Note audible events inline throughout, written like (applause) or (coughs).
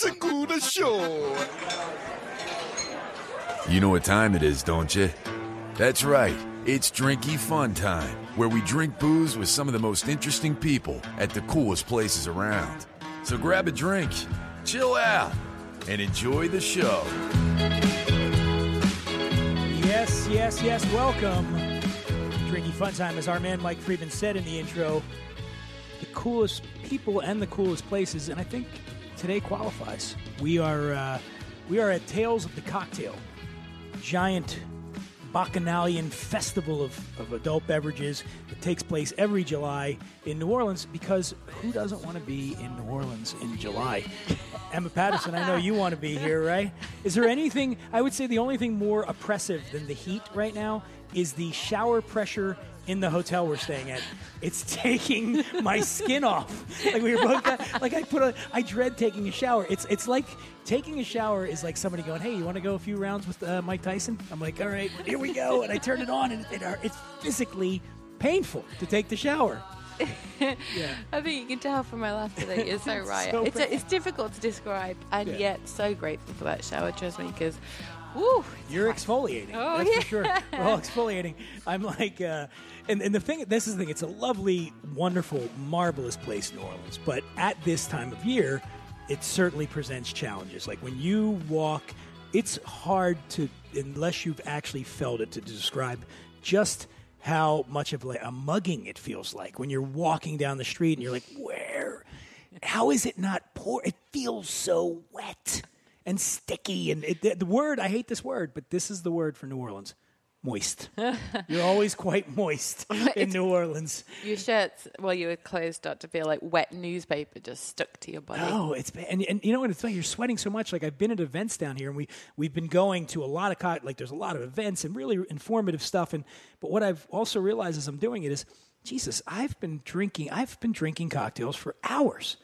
Segura Show. You know what time it is, don't you? That's right. It's Drinky Fun Time, where we drink booze with some of the most interesting people at the coolest places around. So grab a drink, chill out, and enjoy the show. Yes, yes, yes. Welcome. Drinky Fun Time, as our man Mike Friedman said in the intro, the coolest people and the coolest places, and I think today qualifies. We are uh, we are at Tales of the Cocktail, giant bacchanalian festival of, of adult beverages that takes place every July in New Orleans because who doesn't want to be in New Orleans in July? (laughs) Emma Patterson, I know you want to be here, right? Is there anything, I would say the only thing more oppressive than the heat right now is the shower pressure in the hotel we're staying at. It's taking my skin off. Like we were both got, like I put a I dread taking a shower. It's it's like taking a shower is like somebody going, "Hey, you want to go a few rounds with uh, Mike Tyson?" I'm like, "All right, here we go." And I turn it on and it, it, it's physically painful to take the shower. (laughs) I think you can tell from my laughter that you're so (laughs) right. So it's, bad. it's difficult to describe, and Yeah. yet so grateful for that shower, trust me, because, woo, You're exfoliating. Oh, That's yeah. for sure. We're all exfoliating. I'm like, uh, and, and the thing, this is the thing, it's a lovely, wonderful, marvelous place, New Orleans. But at this time of year, it certainly presents challenges. Like when you walk, it's hard to, unless you've actually felt it, to describe just how much of like a mugging it feels like when you're walking down the street and you're like, where? How is it not poor? It feels so wet and sticky. And it, the, the word, I hate this word, but this is the word for New Orleans moist. (laughs) You're always quite moist (laughs) in New Orleans. your shirts, well, you were clothes, start to feel like wet newspaper just stuck to your body. Oh, it's bad. And, and you know what? It's funny. You're sweating so much. Like I've been at events down here, and we we've been going to a lot of co- like there's a lot of events and really informative stuff. And but what I've also realized as I'm doing it is, Jesus, I've been drinking. I've been drinking cocktails for hours,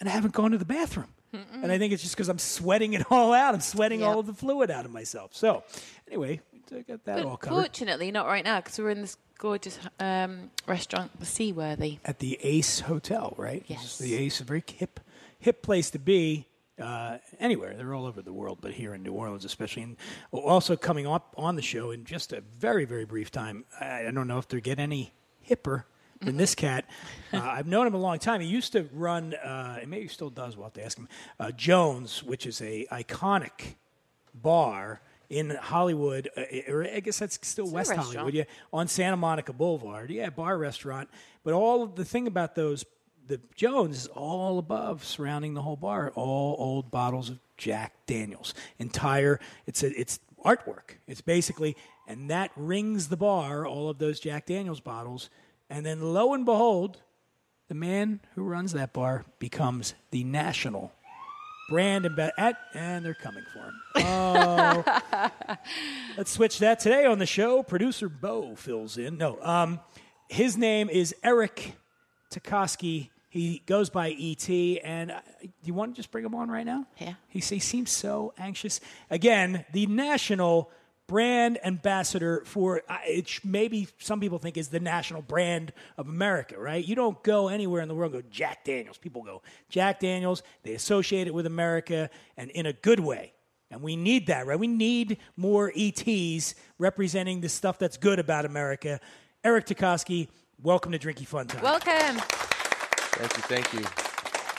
and I haven't gone to the bathroom. And I think it's just because I'm sweating it all out. I'm sweating all of the fluid out of myself. So anyway, I that all But fortunately, not right now, because we're in this gorgeous um, restaurant, the Seaworthy. at the Ace Hotel, right? Yes. The Ace, a very hip, hip place to be. Uh, anywhere, they're all over the world, but here in New Orleans, especially. And also coming up on the show in just a very, very brief time. I, I don't know if they get any hipper than this (laughs) cat. Uh, I've known him a long time. He used to run, uh, and maybe he still does. We'll have to ask him. Uh, Jones, which is a iconic bar in Hollywood, uh, or I guess that's still It's West. Hollywood, yeah, on Santa Monica Boulevard. Yeah, bar restaurant. But all of the thing about those, the Jones is all above, surrounding the whole bar, all old bottles of Jack Daniels. Entire, it's a, it's artwork. It's basically, and that rings the bar, all of those Jack Daniels bottles, and then lo and behold, the man who runs that bar becomes the national brand and at and they're coming for him. Oh, let's switch that today on the show. Producer Bo fills in. No, um, his name is Eric Tecosky. He goes by ET, and uh, do you want to just bring him on right now? Yeah. He, he seems so anxious. Again, the national brand ambassador for uh, it maybe some people think is the national brand of America, right? You don't go anywhere in the world and go Jack Daniels. People go Jack Daniels. They associate it with America and in a good way. And we need that, right? We need more ETs representing the stuff that's good about America. Eric Tecosky, welcome to Drinky Fun Time. Welcome. Thank you, thank you.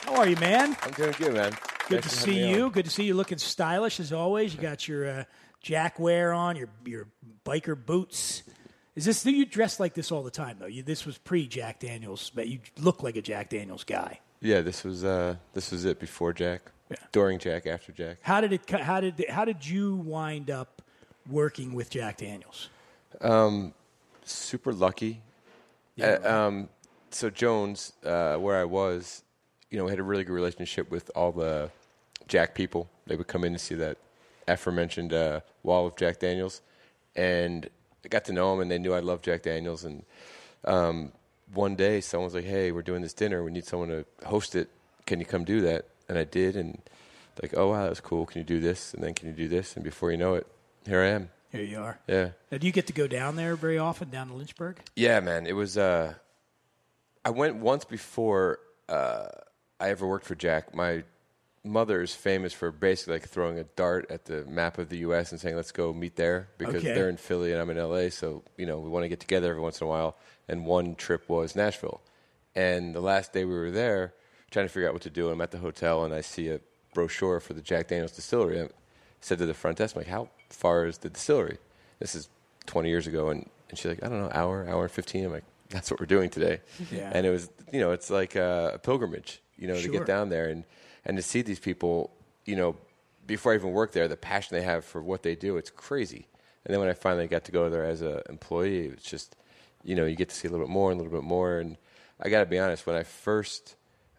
How are you, man? I'm doing good, man. Good Thanks to see you. on. Good to see you looking stylish as always. You got your uh, Jack wear on, your your biker boots. Is this do you dress like this all the time though? You, this was pre Jack Daniels, but you look like a Jack Daniels guy. Yeah, this was uh, this was it before Jack, Yeah. during Jack, after Jack. How did it? How did how did you wind up working with Jack Daniels? Super lucky. Yeah, Uh, um, so Jones, uh, where I was, you know, we had a really good relationship with all the Jack people. They would come in to see that aforementioned uh, wall of Jack Daniels, and I got to know them, and they knew I loved Jack Daniels. And um, one day, someone was like, "Hey, we're doing this dinner. We need someone to host it. Can you come do that?" And I did, and like, "Oh wow, that's cool. Can you do this? And then can you do this?" And before you know it, here I am. Here you are. Yeah. Now, do you get to go down there very often, down to Lynchburg? Yeah, man. It was. Uh, I went once before uh, I ever worked for Jack. My mother is famous for basically like throwing a dart at the map of the U.S. and saying, "Let's go meet there," because Okay. they're in Philly and I'm in L.A. So you know we want to get together every once in a while. And one trip was Nashville, and the last day we were there, trying to figure out what to do. I'm at the hotel and I see a brochure for the Jack Daniel's distillery. I said to the front desk, I'm like, "How far is the distillery?" This is 20 years ago, and, and she's like, "I don't know, hour, hour and 15." I'm like, "That's what we're doing today." Yeah. And it was, you know, it's like a, a pilgrimage, you know, to get down there and and to see these people, you know, before I even worked there, the passion they have for what they do, it's crazy. And then when I finally got to go there as an employee, it's just, you know, you get to see a little bit more and a little bit more. And I got to be honest, when I first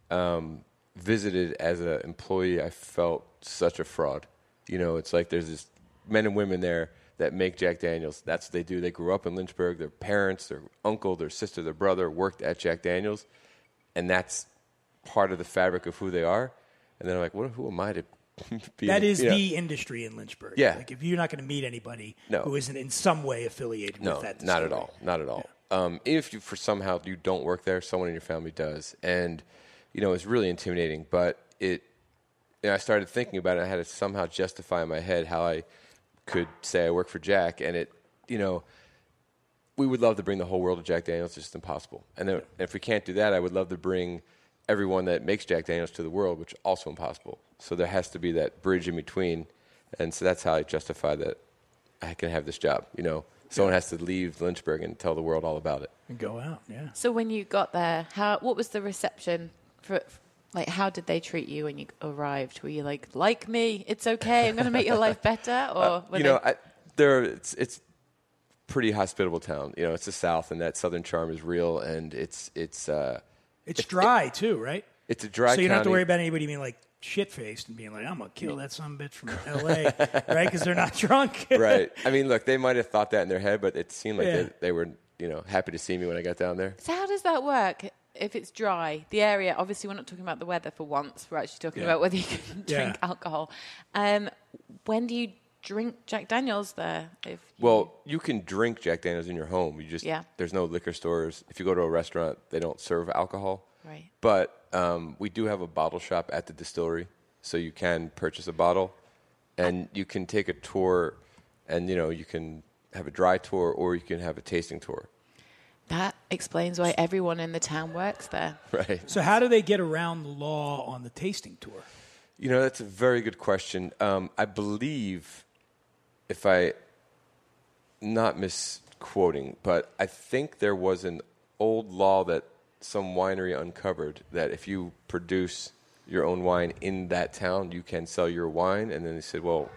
um, visited as an employee, I felt such a fraud. You know, it's like there's this men and women there that make Jack Daniels. That's what they do. They grew up in Lynchburg. Their parents, their uncle, their sister, their brother worked at Jack Daniels, and that's part of the fabric of who they are. And then I'm like, what? Who am I to (laughs) be? That is you know? the industry in Lynchburg. Yeah. Like if you're not going to meet anybody No. who isn't in some way affiliated No, with that. No, not at all. Not at all. Um, if you, for somehow you don't work there, someone in your family does, and you know it's really intimidating. But it, you know, I started thinking about it. I had to somehow justify in my head how I could say I work for Jack, and it, you know, we would love to bring the whole world to Jack Daniels. It's just impossible. And then, if we can't do that, I would love to bring everyone that makes Jack Daniels to the world, which is also impossible. So there has to be that bridge in between, and so that's how I justify that I can have this job. You know, someone has to leave Lynchburg and tell the world all about it. And go out. Yeah. So when you got there, how what was the reception for? Like, how did they treat you when you arrived? Were you like, like me? It's okay. I'm going to make your life better, (laughs) or were you they- know, I, there it's it's pretty hospitable town. You know, it's the South, and that Southern charm is real, and it's it's uh, It's dry too, right? it's a dry. so you don't have to county. worry about anybody being like shit faced and being like, "I'm gonna kill that son of a bitch from L.A." right? Because they're not (laughs) drunk. right. (laughs) I mean, look, they might have thought that in their head, but it seemed like Yeah. they, they were, you know, happy to see me when I got down there. So how does that work? If it's dry, the area. Obviously, we're not talking about the weather for once. We're actually talking Yeah. about whether you can (laughs) Yeah. drink alcohol. Um, when do you drink Jack Daniels there? If you- Well, you can drink Jack Daniels in your home. You just Yeah. there's no liquor stores. If you go to a restaurant, they don't serve alcohol. Right. But um, we do have a bottle shop at the distillery, so you can purchase a bottle, and you can take a tour, and you know you can have a dry tour or you can have a tasting tour. that explains why everyone in the town works there. (laughs) Right. So how do they get around the law on the tasting tour? You know, that's a very good question. Um, I believe, if I not misquoting, but I think there was an old law that some winery uncovered that if you produce your own wine in that town, you can sell your wine. And then they said, well,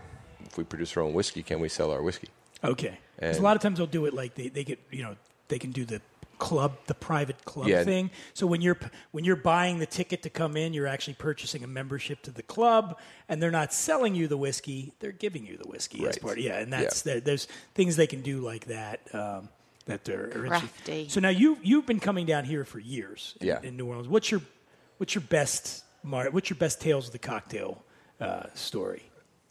if we produce our own whiskey, can we sell our whiskey? Okay. 'Cause a lot of times they'll do it like they, they get you know they can do the club the private club Yeah. thing. So when you're when you're buying the ticket to come in, you're actually purchasing a membership to the club, and they're not selling you the whiskey; they're giving you the whiskey as Right. part. Yeah, and that's Yeah. there- there's things they can do like that. Um, that they're. Crafty. So now you you've been coming down here for years in, Yeah. in New Orleans. What's your what's your best mar- what's your best tales of the cocktail uh, story?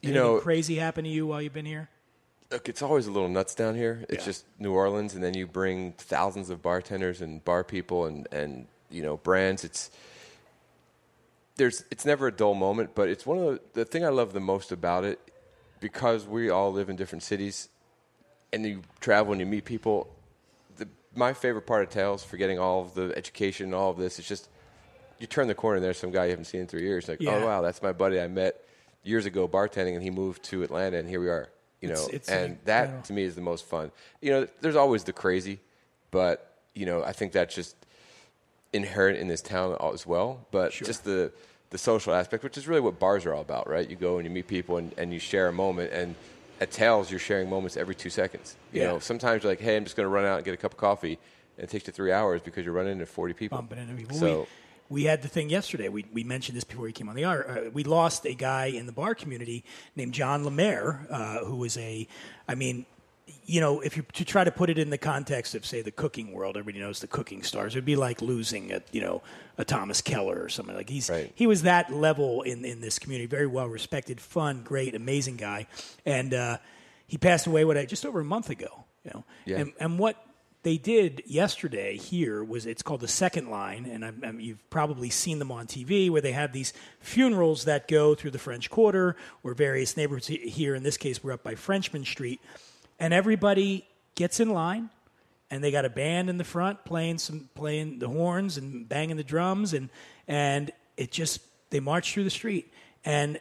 You Anything know- crazy happened to you while you've been here? Look, it's always a little nuts down here. It's Yeah. just New Orleans, and then you bring thousands of bartenders and bar people and, and you know brands. It's there's it's never a dull moment, but it's one of the the thing I love the most about it because we all live in different cities, and you travel and you meet people. The, my favorite part of Tales, forgetting all of the education and all of this, is just you turn the corner and there's some guy you haven't seen in three years. Like, oh, Yeah. oh wow, that's my buddy I met years ago bartending, and he moved to Atlanta, and here we are. You know, It's- it's and like- that I know. to me is the most fun. You know, there's always the crazy, but you know, I think that's just inherent in this town as well. But Sure. just the the social aspect, which is really what bars are all about, right? You go and you meet people and, and you share a moment. And at Tales, you're sharing moments every two seconds. You Yeah. know, sometimes you're like, hey, I'm just going to run out and get a cup of coffee, and it takes you three hours because you're running into 40 people. bumping into people. So we, had the thing yesterday. We, we mentioned this before he came on the air. Uh, we lost a guy in the bar community named John Lermayer, uh, who was a, I mean, you know, if you to try to put it in the context of say the cooking world, everybody knows the cooking stars. It'd be like losing a you know a Thomas Keller or something like he's Right. he was that level in in this community. Very well respected, fun, great, amazing guy, and uh, he passed away what just over a month ago. You know, Yeah. and, and what they did yesterday here was it's called the second line, and I'm, I'm, you've probably seen them on TV where they have these funerals that go through the French Quarter or various neighborhoods here. In this case, we're up by Frenchmen Street, and everybody gets in line, and they got a band in the front playing some playing the horns and banging the drums, and and it just they march through the street, and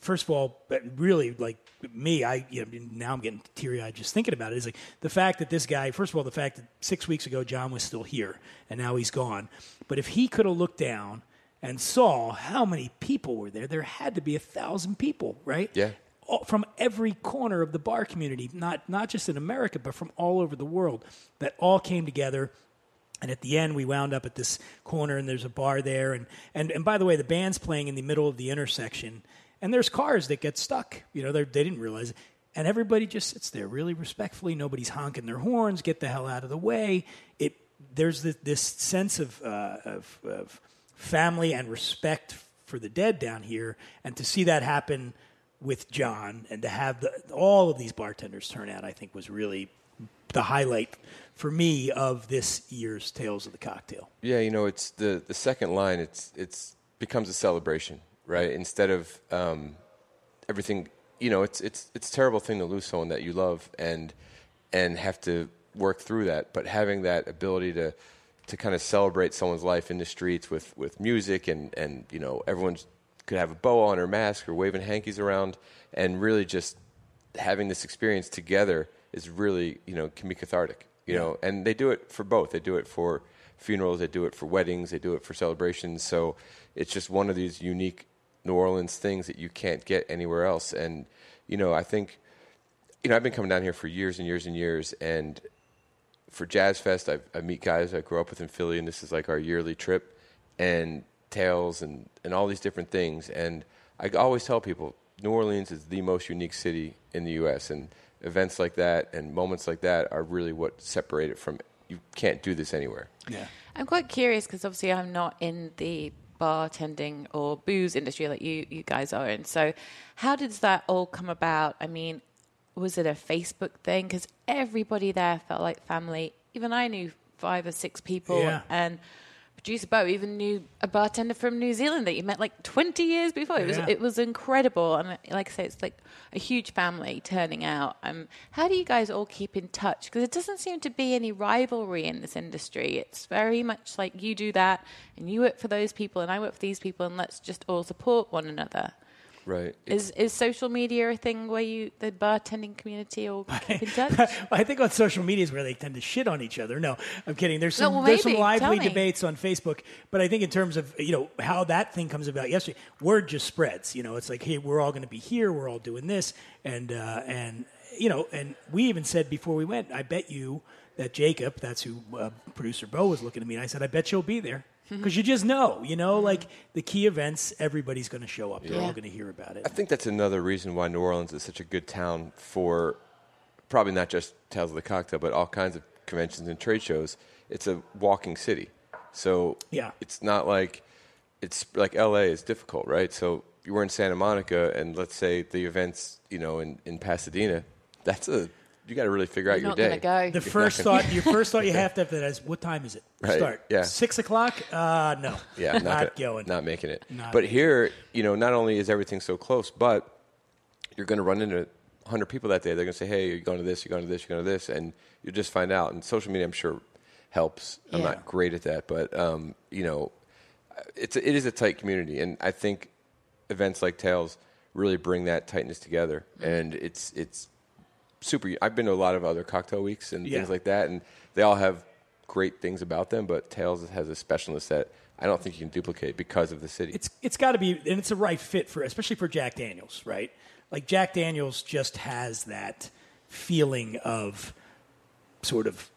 first of all, really like me, I you know, now I'm getting teary eyed just thinking about it. Is like the fact that this guy, first of all, the fact that six weeks ago John was still here and now he's gone. But if he could have looked down and saw how many people were there, there had to be a thousand people, right? Yeah. All- From every corner of the bar community, not not just in America, but from all over the world, that all came together. And at the end, we wound up at this corner, and there's a bar there. And, and, and by the way, the band's playing in the middle of the intersection, and there's cars that get stuck. You know, they're- didn't realize it. And everybody just sits there really respectfully. Nobody's honking their horns. Get the hell out of the way. It there's this, this sense of, uh, of, of family and respect for the dead down here, and to see that happen with John, and to have the, all of these bartenders turn out, I think was really the highlight for me of this year's Tales of the Cocktail. Yeah, you know, it's the the second line. It's it's becomes a celebration, right? Instead of um, everything, you know, it's it's it's a terrible thing to lose someone that you love and and have to work through that. But having that ability to to kind of celebrate someone's life in the streets with with music and and you know everyone's could have a bow on or mask or waving hankies around and really just having this experience together is really you know can be cathartic you know and they do it for both they do it for funerals they do it for weddings they do it for celebrations so it's just one of these unique new orleans things that you can't get anywhere else and you know i think you know i've been coming down here for years and years and years and for Jazz Fest, I, I meet guys I grew up with in Philly, and this is like our yearly trip, and tales and, and all these different things. And I always tell people New Orleans is the most unique city in the U.S., and events like that and moments like that are really what separate it from. You can't do this anywhere. Yeah. I'm quite curious because obviously I'm not in the bartending or booze industry like you, you guys are in. So, how did that all come about? I mean, was it a Facebook thing? Because everybody there felt like family. Even I knew five or six people, Yeah. and producer Bo even knew a bartender from New Zealand that you met like 20 years before. It was Yeah. it was incredible, and like I say, it's like a huge family turning out. Um, how do you guys all keep in touch? Because it doesn't seem to be any rivalry in this industry. It's very much like you do that, and you work for those people, and I work for these people, and let's just all support one another. Right. Is is social media a thing where you the bartending community all (laughs) keep in touch? (laughs) I think on social media is where they tend to shit on each other. No, I'm kidding. There's No, some well, there's some maybe. Tell lively me. debates on Facebook, but I think in terms of you know how that thing comes about yesterday, word just spreads. You know, it's like hey, we're all going to be here, we're all doing this, and uh, and you know, and we even said before we went, I bet you that Jacob, that's who uh, producer Bo was looking at me, and I said, I bet you'll be there. Because you just know, you know, like the key events, everybody's going to show up. They're all going to hear about it. I think that's another reason why New Orleans is such a good town for probably not just Tales of the Cocktail, but all kinds of conventions and trade shows. It's a walking city. So Yeah. it's not like it's like LA is difficult, right? So you were in Santa Monica and let's say the events, you know, in, in Pasadena, that's a you got to really figure out You're your not day. going to go. The first thought, your (laughs) first thought you have to have that is, what time is it? Right, Start. yeah. Six o'clock? Uh, no. Yeah, (laughs) not, not gonna- going. not making it. Not but making here, you know, not only is everything so close, but you're going to run into 100 people that day. They're going to say, "Hey, you're going to this, you're going to this, you're going to this," and you'll just find out. And social media, I'm sure, helps. I'm not great at that, but um, you know, it's a, it is a tight community, and I think events like Tales really bring that tightness together. And it's it's super. I've been to a lot of other cocktail weeks and Yeah. things like that, and they all have great things about them. But Tales has a specialness that I don't think you can duplicate because of the city. It's it's got to be, and it's a right fit for, especially for Jack Daniels, right? Like Jack Daniels just has that feeling of sort of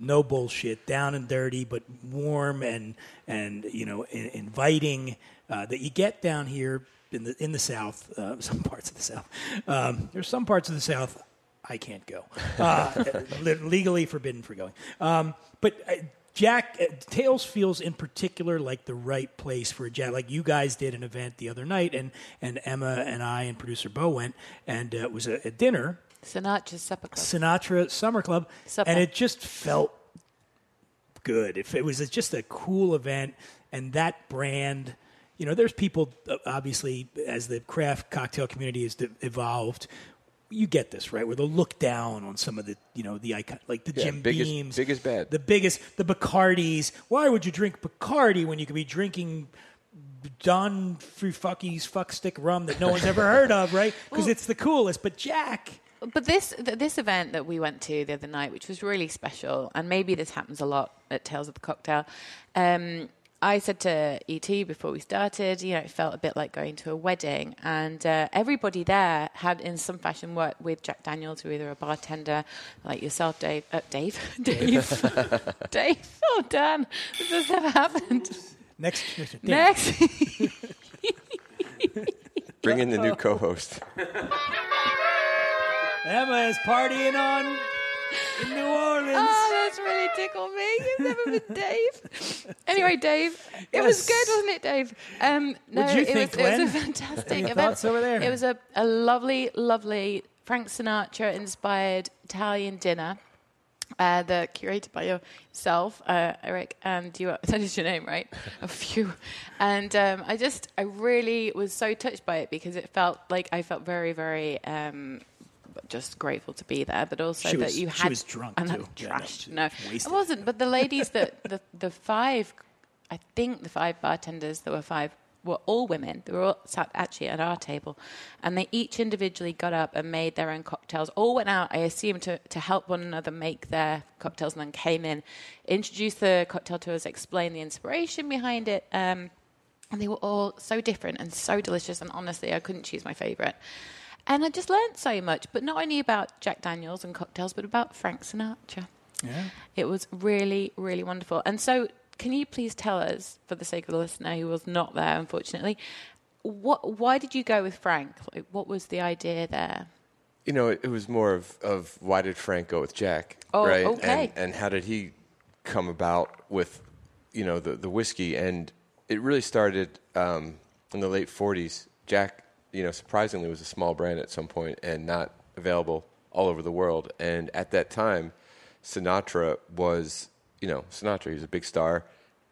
no bullshit, down and dirty, but warm and and you know in, inviting uh, that you get down here in the in the South, uh, some parts of the South. Um, there's some parts of the South I can't go, uh, (laughs) legally forbidden for going. Um, but uh, Jack uh, Tales feels in particular like the right place for a Jack. Like you guys did an event the other night, and and Emma and I and producer Bo went, and uh, it was a, a dinner Sinatra's supper club. Sinatra Summer Club, Supper. and it just felt good. If it was just a cool event and that brand, you know, there's people obviously as the craft cocktail community has de- evolved. You get this right, where they'll look down on some of the, you know, the icon, like the Yeah, Jim big is- Beams, big is bad. the biggest, the Bacardis. Why would you drink Bacardi when you could be drinking Don Fucky's fuck stick rum that no one's ever (laughs) heard of, right? Because it's the coolest. But Jack, But this this event that we went to the other night, which was really special, and maybe this happens a lot at Tales of the Cocktail. Um, I said to ET before we started, you know, it felt a bit like going to a wedding, and uh, everybody there had, in some fashion, worked with Jack Daniels, or either a bartender like yourself, Dave, uh, Dave, (laughs) Dave, (laughs) Dave. Oh, Dan, this has never happened. next, damn. Next. (laughs) Bring in the new co-host. Emma is partying on in New Orleans. Oh, that's really tickled me. You've never been (laughs) Dave. Anyway, Dave, it was good, wasn't it, Dave? Um, no, it, think, was, it was a fantastic event. over there? It was a, a lovely, lovely Frank Sinatra inspired Italian dinner. Uh, the curated by yourself, uh, Eric, and you. Are, that is your name, right? (laughs) A few, and um, I just, I really was so touched by it because it felt like I felt very, very um, just grateful to be there, but also She that was- you had. she was drunk, and too. I- Yeah, no, trashed. no, was I wasn't. But the ladies that the the five, I think the five bartenders, there were five, were all women. They were all sat actually at our table, and they each individually got up and made their own cocktails. All went out, I assume, to to help one another make their cocktails, and then came in, introduced the cocktail to us, explained the inspiration behind it. Um, and they were all so different and so delicious. And honestly, I couldn't choose my favorite. And I just learned so much, but not only about Jack Daniels and cocktails, but about Frank Sinatra. Yeah. It was really, really wonderful. And so, can you please tell us, for the sake of the listener who was not there, unfortunately, what, why did you go with Frank? Like, what was the idea there? You know, it, it was more of, of why did Frank go with Jack, Oh, right? okay. And, and how did he come about with, you know, the the whiskey? And it really started um, in the late '40s. Jack, you know, surprisingly was a small brand at some point and not available all over the world. And at that time, Sinatra was, you know, Sinatra. He was a big star,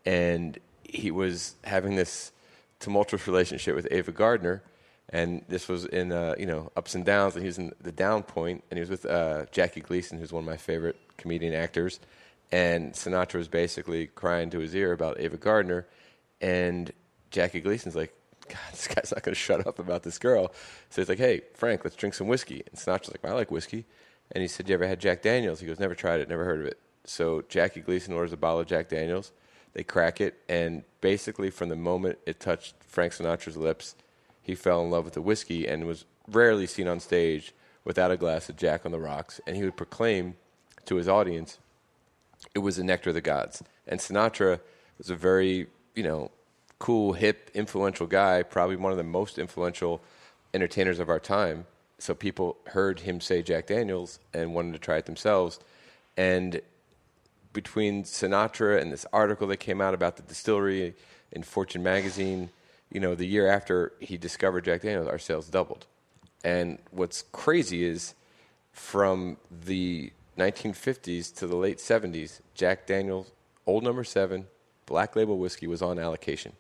and he was having this tumultuous (laughs) relationship with Ava Gardner, and this was in uh, you know ups and downs. And he was in the down point, and he was with uh, Jackie Gleason, who's one of my favorite comedian actors. And Sinatra was basically crying to his ear about Ava Gardner, and Jackie Gleason's like, God, (laughs) this guy's not going to shut up about this girl. So he's like, Hey, Frank, let's drink some whiskey. And Sinatra's like, well, I like whiskey. And he said, You ever had Jack Daniels? He goes, Never tried it, never heard of it. So Jackie Gleason orders a bottle of Jack Daniels. They crack it, and basically from the moment it touched Frank Sinatra's lips, he fell in love with the whiskey and was rarely seen on stage without a glass of Jack on the rocks. And he would proclaim to his audience, it was the nectar of the gods. And Sinatra was a very, you know, cool, hip, influential guy, probably one of the most influential entertainers of our time. So people heard him say Jack Daniels and wanted to try it themselves. And between Sinatra and this article that came out about the distillery in Fortune magazine, you know, the year after he discovered Jack Daniels, our sales doubled. And what's crazy is from the 1950s to the late 70s, Jack Daniels, old number seven, black label whiskey was on allocation.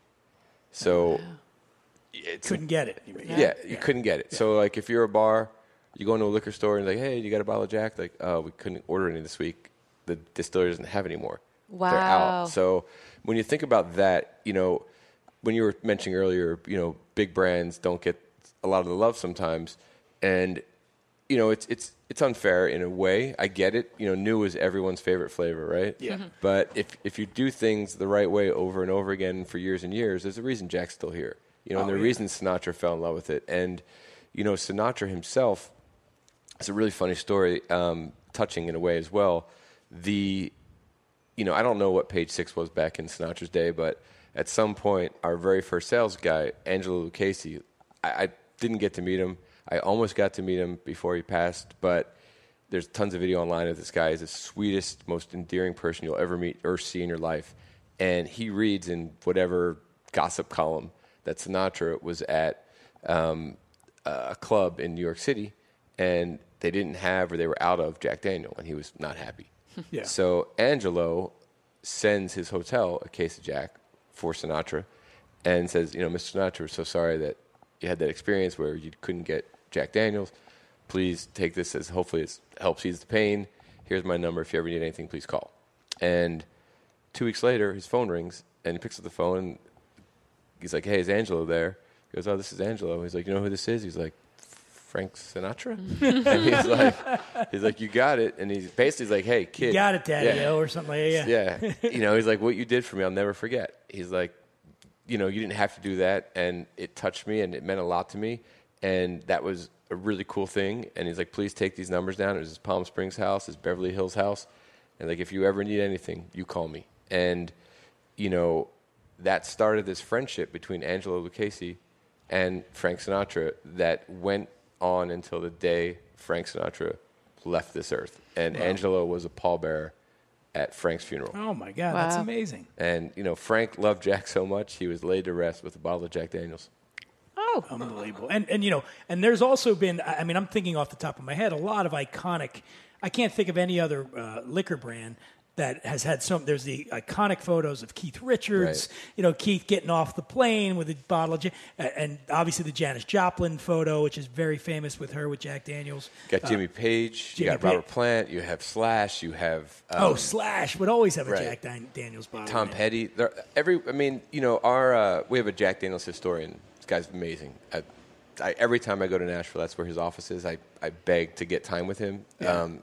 So it's Couldn't get it. You mean. yeah, you couldn't get it. So like if you're a bar, you go into a liquor store and like, hey, you got a bottle of Jack? Like, oh, we couldn't order any this week. The distillery doesn't have any more. They're Wow. out. So when you think about that, you know, when you were mentioning earlier, you know, big brands don't get a lot of the love sometimes, and you know, it's it's it's unfair in a way. I get it. You know, new is everyone's favorite flavor, right? Yeah. Mhm. But if if you do things the right way over and over again for years and years, there's a reason Jack's still here. You know, and Oh, the yeah. reason Sinatra fell in love with it, and you know, Sinatra himself. It's a really funny story, um, touching in a way as well. The you know, I don't know what page six was back in Sinatra's day, but at some point, our very first sales guy, Angelo Lucchesi, I, I didn't get to meet him. I almost got to meet him before he passed, but there's tons of video online of this guy. He's the sweetest, most endearing person you'll ever meet or see in your life. And he reads in whatever gossip column that Sinatra was at um, a club in New York City, and they didn't have or they were out of Jack Daniel, and he was not happy. (laughs) Yeah. So Angelo sends his hotel a case of Jack for Sinatra, and says, you know, Mr. Sinatra, we're so sorry that you had that experience where you couldn't get Jack Daniels. Please take this as hopefully it helps ease the pain. Here's my number. If you ever need anything, please call. And two weeks later, his phone rings, and he picks up the phone. And he's like, "Hey, is Angelo there?" He goes, "Oh, this is Angelo." He's like, "You know who this is?" He's like, "Frank Sinatra." (laughs) and he's like, "He's like, you got it." And he's basically he's like, "Hey, kid, You Got it, Daddy, Yeah. or something like that. Yeah. Yeah. (laughs) you know, he's like, what you did for me, I'll never forget. He's like, you know, you didn't have to do that. And it touched me and it meant a lot to me. And that was a really cool thing. And he's like, please take these numbers down. It was his Palm Springs house, his Beverly Hills house. And like, if you ever need anything, you call me. And, you know, that started this friendship between Angelo Lucchesi and Frank Sinatra that went on until the day Frank Sinatra left this earth. And Angelo was a pallbearer at Frank's funeral. Oh my God, that's amazing. And, you know, Frank loved Jack so much, he was laid to rest with a bottle of Jack Daniels. Oh, Unbelievable. And and you know, and there's also been I I mean, I'm thinking off the top of my head, a lot of iconic I can't think of any other uh, liquor brand that has had some there's the iconic photos of Keith Richards, Right. you know, Keith getting off the plane with a bottle of Jan- and obviously the Janis Joplin photo, which is very famous with her with Jack Daniels. You got Jimmy Page, Jimmy you got Robert Pa- Plant, you have Slash, you have um, Oh, Slash would always have a right. Jack Dan- Daniels bottle. Tom. Petty. There, every, I mean, you know, our uh, we have a Jack Daniels historian. This guy's amazing. I, I, every time I go to Nashville, that's where his office is. I, I beg to get time with him, Yeah. um,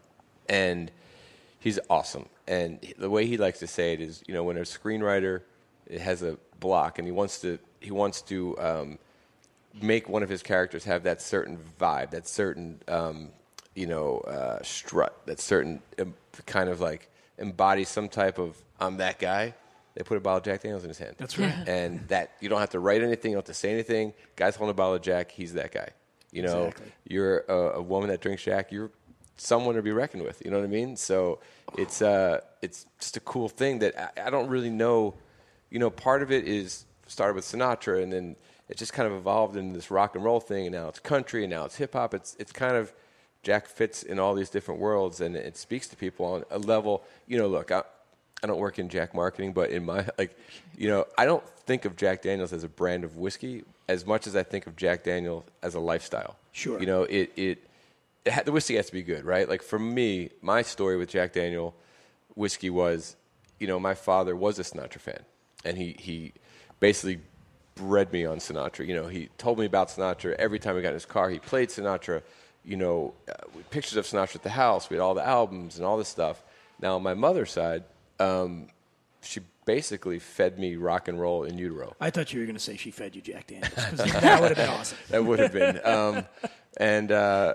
and he's awesome. And the way he likes to say it is, you know, when a screenwriter has a block and he wants to he wants to um, make one of his characters have that certain vibe, that certain um, you know uh, strut, that certain um, kind of like embody some type of I'm that guy. They put a bottle of Jack Daniels in his hand. That's right. And that you don't have to write anything, you don't have to say anything. Guy's holding a bottle of Jack, he's that guy. You know, Exactly. you're a, a woman that drinks Jack, you're someone to be reckoned with. You know what I mean? So it's uh, it's just a cool thing that I, I don't really know. You know, part of it is started with Sinatra, and then it just kind of evolved into this rock and roll thing, and now it's country, and now it's hip hop. It's it's kind of Jack fits in all these different worlds, and it speaks to people on a level. You know, look, I, I don't work in Jack marketing, but in my like, you know, I don't think of Jack Daniels as a brand of whiskey as much as I think of Jack Daniels as a lifestyle. Sure. You know, it it, it ha- the whiskey has to be good, right? Like for me, my story with Jack Daniel whiskey was, you know, my father was a Sinatra fan, and he he basically bred me on Sinatra. You know, he told me about Sinatra every time we got in his car. He played Sinatra. You know, uh, pictures of Sinatra at the house. We had all the albums and all this stuff. Now, on my mother's side, um, she basically fed me rock and roll in utero. I thought you were going to say she fed you Jack Daniels 'cause that would have been (laughs) awesome. That would have been. Um, and uh,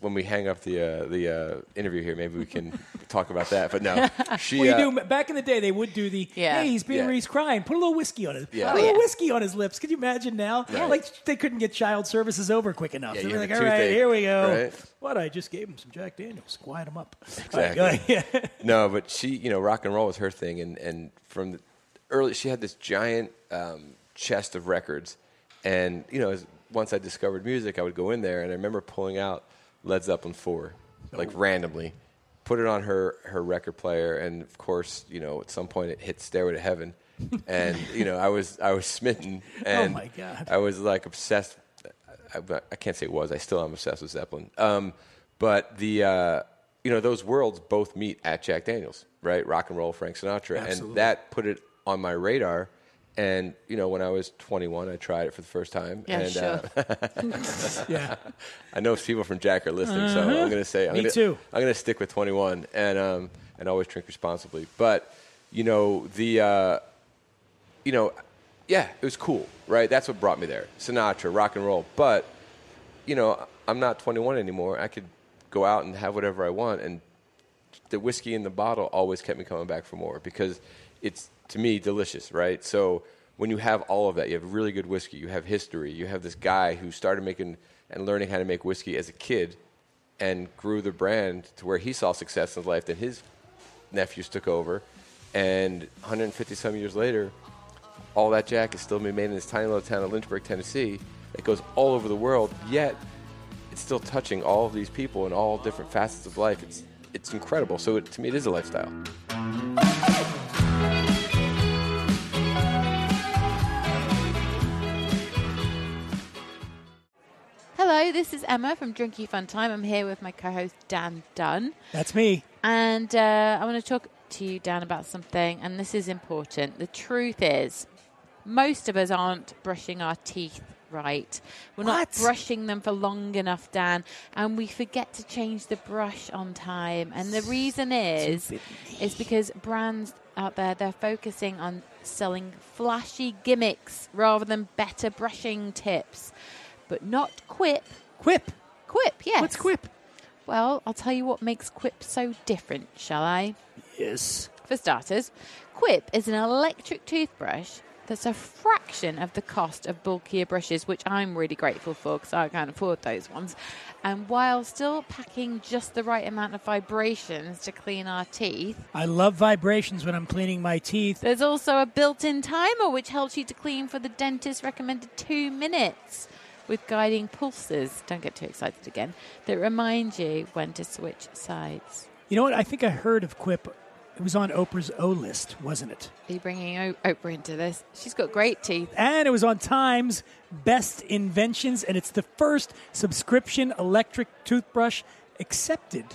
when we hang up the uh, the uh, interview here, maybe we can (laughs) talk about that. But no, (laughs) she. Well, you uh, do. Back in the day, they would do the Yeah. "Hey, he's being Yeah. he's crying. Put a little whiskey on his Yeah. put a little yeah. whiskey on his lips." Could you imagine now? Right. Like they couldn't get child services over quick enough. Yeah, they you were have like, "All right, toothache, here we go." right? What? I just gave him some Jack Daniels. Quiet him up. (laughs) Exactly. All right, go ahead. no, but she, you know, rock and roll was her thing, and and from the early, she had this giant um, chest of records, and you know, as, once I discovered music, I would go in there, and I remember pulling out Led Zeppelin four, like randomly, put it on her her record player, and of course, you know, at some point it hit Stairway to Heaven, (laughs) and you know, I was I was smitten, and my God. I was like obsessed. I, I can't say it was. I still am obsessed with Zeppelin. Um, but the uh, you know those worlds both meet at Jack Daniels, right? Rock and roll, Frank Sinatra, Absolutely. and that put it on my radar. And you know, when I was 21, I tried it for the first time. Yeah, and sure. uh, (laughs) yeah. (laughs) I know people from Jack are listening, so I'm going to say I'm Me gonna, too. I'm going to stick with 21 and um, and always drink responsibly. But you know the uh, you know yeah, it was cool, right? That's what brought me there. Sinatra, rock and roll. But you know, I'm not 21 anymore. I could go out and have whatever I want, and the whiskey in the bottle always kept me coming back for more because it's to me delicious, right? So when you have all of that, you have really good whiskey, you have history, you have this guy who started making and learning how to make whiskey as a kid and grew the brand to where he saw success in his life, then his nephews took over, and 150 some years later, all that Jack is still being made in this tiny little town of Lynchburg, Tennessee. It goes all over the world, yet it's still touching all of these people in all different facets of life. It's it's incredible. So it, to me, it is a lifestyle. Hello, this is Emma from Drinky Fun Time. I'm here with my co-host Dan Dunn, That's me. and uh, I want to talk to you, Dan, about something. And this is important. The truth is, most of us aren't brushing our teeth right. We're not brushing them for long enough, Dan, and we forget to change the brush on time. And the reason is, is because brands out there they're focusing on selling flashy gimmicks rather than better brushing tips, but not Quip. Quip. Quip, yes. What's Quip? Well, I'll tell you what makes Quip so different, shall I? Yes. For starters, Quip is an electric toothbrush that's a fraction of the cost of bulkier brushes, which I'm really grateful for because I can't afford those ones. And while still packing just the right amount of vibrations to clean our teeth, I love vibrations when I'm cleaning my teeth. there's also a built in timer which helps you to clean for the dentist recommended two minutes with guiding pulses. Don't get too excited again. That remind you when to switch sides. You know what? I think I heard of Quip. It was on Oprah's O list, wasn't it? Are you bringing o- Oprah into this? She's got great teeth. And it was on Time's Best Inventions, and it's the first subscription electric toothbrush accepted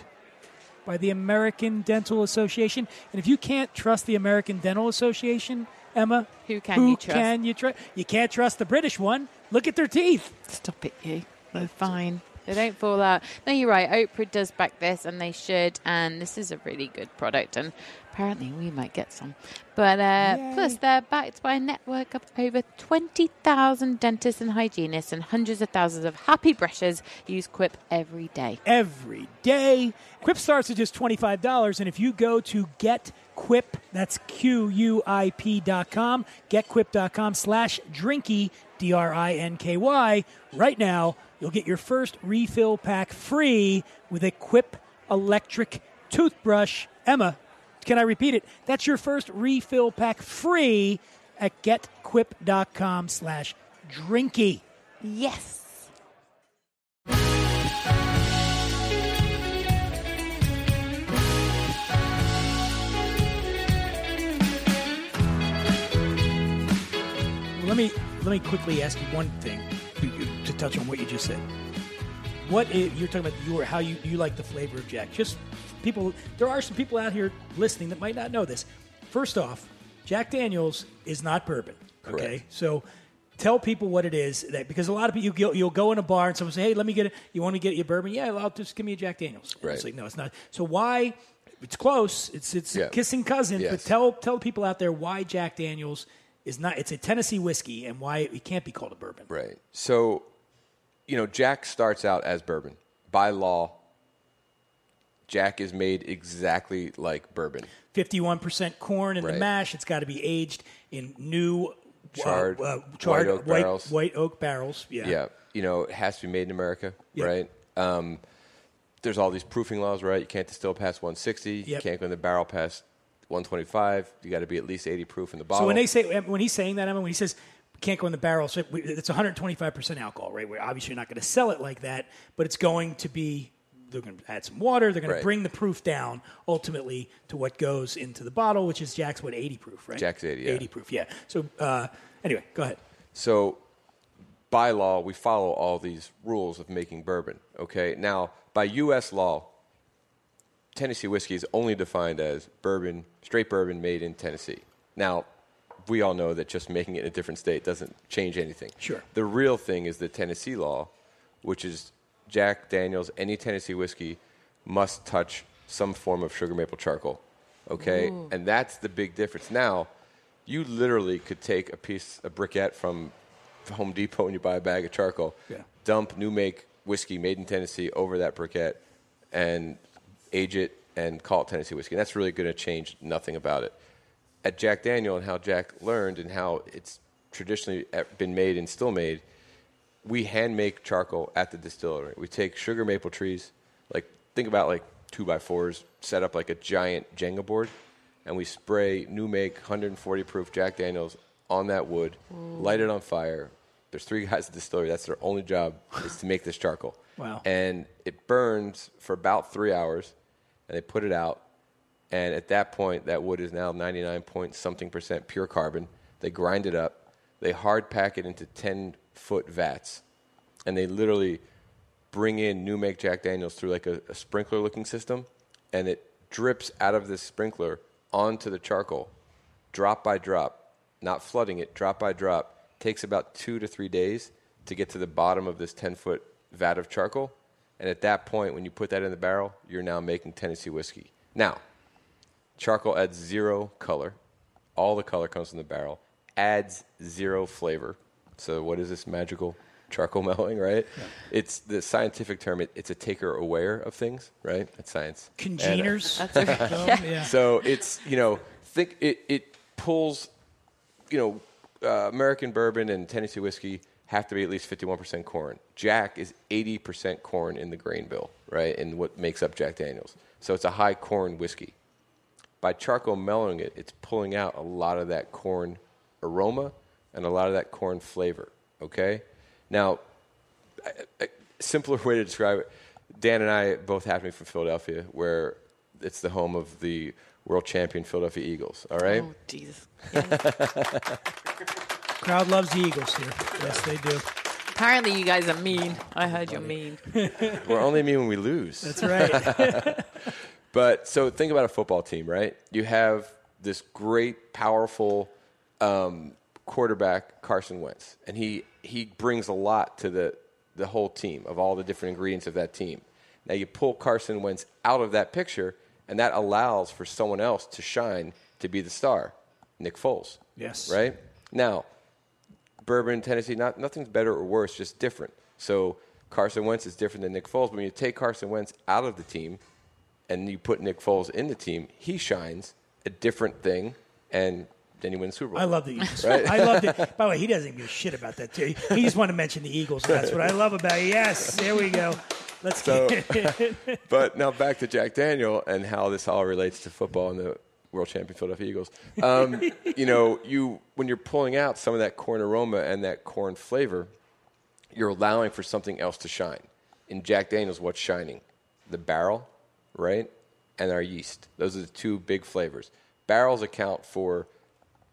by the American Dental Association. And if you can't trust the American Dental Association, Emma, Who can who you trust? can you trust? You can't trust the British one. Look at their teeth. Stop it, you. They're fine. They don't fall out. No, you're right. Oprah does back this, and they should. And this is a really good product. And apparently, we might get some. But uh, plus, they're backed by a network of over 20,000 dentists and hygienists, and hundreds of thousands of happy brushers use Quip every day. every day. Quip starts at just $25, and if you go to get Quip, that's Q-U-I-P dot com, getquip.com slash drinky, D-R-I-N-K-Y, right now, you'll get your first refill pack free with a Quip electric toothbrush. Emma, can I repeat it? That's your first refill pack free at getquip.com slash drinky. Yes. Let me let me quickly ask you one thing touch on what you just said. What is, you're talking about your how you, you like the flavor of Jack? Just people, there are some people out here listening that might not know this. First off, Jack Daniels is not bourbon. Okay, Correct. so tell people what it is that because a lot of people you go, you'll go in a bar and someone say, "Hey, let me get it. You want me to get you a bourbon? Yeah, I'll just give me a Jack Daniels." Right. It's like no, it's not. So why? It's close. It's it's Yeah. kissing cousin. But tell tell people out there why Jack Daniels is not. It's a Tennessee whiskey and why it can't be called a bourbon. Right. So, you know, Jack starts out as bourbon. By law, Jack is made exactly like bourbon. Fifty-one percent corn in the Right. mash. It's got to be aged in new Charred uh, uh, charred white oak white, barrels. white oak barrels. Yeah. Yeah. You know, it has to be made in America, right? Um, there's all these proofing laws, right? You can't distill past 160. You Yep. can't go in the barrel past 125. You got to be at least 80 proof in the bottle. So when they say when he's saying that, I mean, when he says can't go in the barrel, so it's 125 percent alcohol, right? We're obviously not going to sell it like that, but it's going to be. They're going to add some water. They're going Right. to bring the proof down ultimately to what goes into the bottle, which is Jack's what 80 proof, right? Jack's 80, yeah. 80 proof, yeah. So uh, anyway, go ahead. So, by law, we follow all these rules of making bourbon. Okay. Now, by U.S. law, Tennessee whiskey is only defined as bourbon, straight bourbon made in Tennessee. Now, we all know that just making it in a different state doesn't change anything. Sure. The real thing is the Tennessee law, which is Jack Daniels, any Tennessee whiskey must touch some form of sugar maple charcoal. Okay? And that's the big difference. Now, you literally could take a piece, a briquette from Home Depot and you buy a bag of charcoal, Yeah. dump new make whiskey made in Tennessee over that briquette, and age it and call it Tennessee whiskey. And that's really going to change nothing about it. At Jack Daniel and how Jack learned and how it's traditionally uh, been made and still made, we hand make charcoal at the distillery. We take sugar maple trees, like think about like two by fours, set up like a giant Jenga board, and we spray new make 140 proof Jack Daniels on that wood, light it on fire. There's three (laughs) guys at the distillery. That's their only job is to make this charcoal. Wow. And it burns for about three hours, and they put it out. And at that point, that wood is now 99 point something percent pure carbon. They grind it up. They hard pack it into 10 foot vats. And they literally bring in new make Jack Daniels through like a, a sprinkler looking system, and it drips out of this sprinkler onto the charcoal, drop by drop, not flooding it, drop by drop. Takes about two to three days to get to the bottom of this 10 foot vat of charcoal. And at that point, when you put that in the barrel, you're now making Tennessee whiskey. Now, charcoal adds zero color. All the color comes from the barrel. Adds zero flavor. So, what is this magical charcoal (laughs) mellowing, right? It's the scientific term. It, it's a taker aware of things, right? That's science. And, uh, Congeners. That's okay. (laughs) Yeah. so it's you know think it it pulls you know uh, American bourbon and Tennessee whiskey have to be at least 51% corn. Jack is 80% corn in the grain bill, right? And what makes up Jack Daniels. So it's a high corn whiskey. By charcoal mellowing it, it's pulling out a lot of that corn aroma and a lot of that corn flavor, okay? Now, a, a simpler way to describe it, Dan and I both happen to be from Philadelphia, where it's the home of the world champion Philadelphia Eagles, all right? Oh, Jesus. (laughs) Crowd loves the Eagles here. Yes, they do. Apparently, you guys are mean. I heard you're mean. (laughs) We're only mean when we lose. That's right. (laughs) But so think about a football team, right? You have this great, powerful um, quarterback, Carson Wentz, and he he brings a lot to the the whole team of all the different ingredients of that team. Now you pull Carson Wentz out of that picture, and that allows for someone else to shine to be the star, Nick Foles. Yes. Right now, Bourbon, Tennessee, not nothing's better or worse, just different. So Carson Wentz is different than Nick Foles. But when you take Carson Wentz out of the team and you put Nick Foles in the team, he shines a different thing, and then you win the Super Bowl. I love the Eagles. Right? I love it. By the way, he doesn't give a shit about that too. He just wanted to mention the Eagles. That's what I love about it. Yes, there we go. Let's So- get it. (laughs) But now back to Jack Daniel and how this all relates to football and the world champion Philadelphia Eagles. Um, (laughs) you know, you when you're pulling out some of that corn aroma and that corn flavor, you're allowing for something else to shine. In Jack Daniels, what's shining? The barrel, right? And our yeast. Those are the two big flavors. Barrels account for,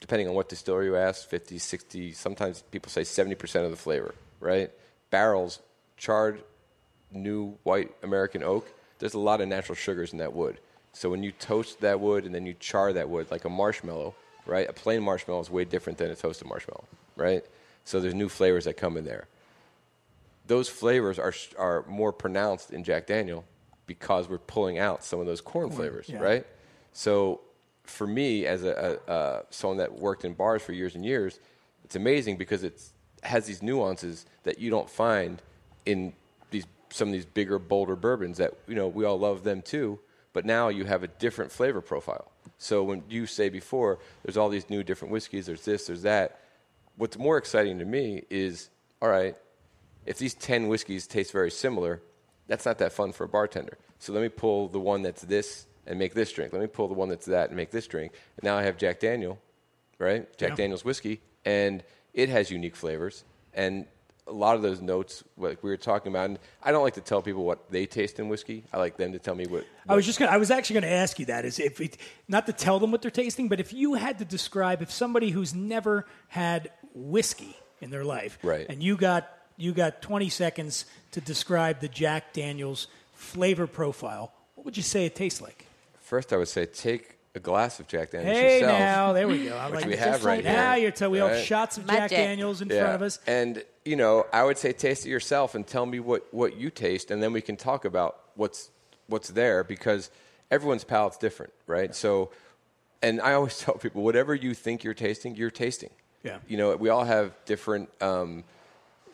depending on what distillery you ask, 50, 60, sometimes people say 70% of the flavor, right? Barrels, charred new white American oak, there's a lot of natural sugars in that wood. So when you toast that wood and then you char that wood like a marshmallow, right? A plain marshmallow is way different than a toasted marshmallow, right? So there's new flavors that come in there. Those flavors are are more pronounced in Jack Daniel because we're pulling out some of those corn flavors, yeah. right? So for me, as a, a uh, someone that worked in bars for years and years, it's amazing because it has these nuances that you don't find in these some of these bigger, bolder bourbons that you know we all love them too. But now you have a different flavor profile. So when you say before, there's all these new different whiskeys, there's this, there's that. What's more exciting to me is, all right, if these 10 whiskeys taste very similar, that's not that fun for a bartender. So let me pull the one that's this and make this drink. Let me pull the one that's that and make this drink. And now I have Jack Daniel, right? Jack Yeah. Daniel's whiskey, and it has unique flavors. And a lot of those notes, like we were talking about, and I don't like to tell people what they taste in whiskey. I like them to tell me what. I was just gonna, I was actually going to ask you that is if it, not to tell them what they're tasting, but if you had to describe if somebody who's never had whiskey in their life, Right. and you got you got 20 seconds to describe the Jack Daniels flavor profile, what would you say it tastes like? First, I would say take a glass of Jack Daniels Hey yourself. now, there we go. I Which like we have Just right like now. here, You're t- we have shots of Jack Magic. Daniels in front of us. And you know, I would say taste it yourself and tell me what, what you taste, and then we can talk about what's what's there because everyone's palate's different, right? So, and I always (laughs) tell people, whatever you think you're tasting, you're tasting. Yeah. You know, we all have different um,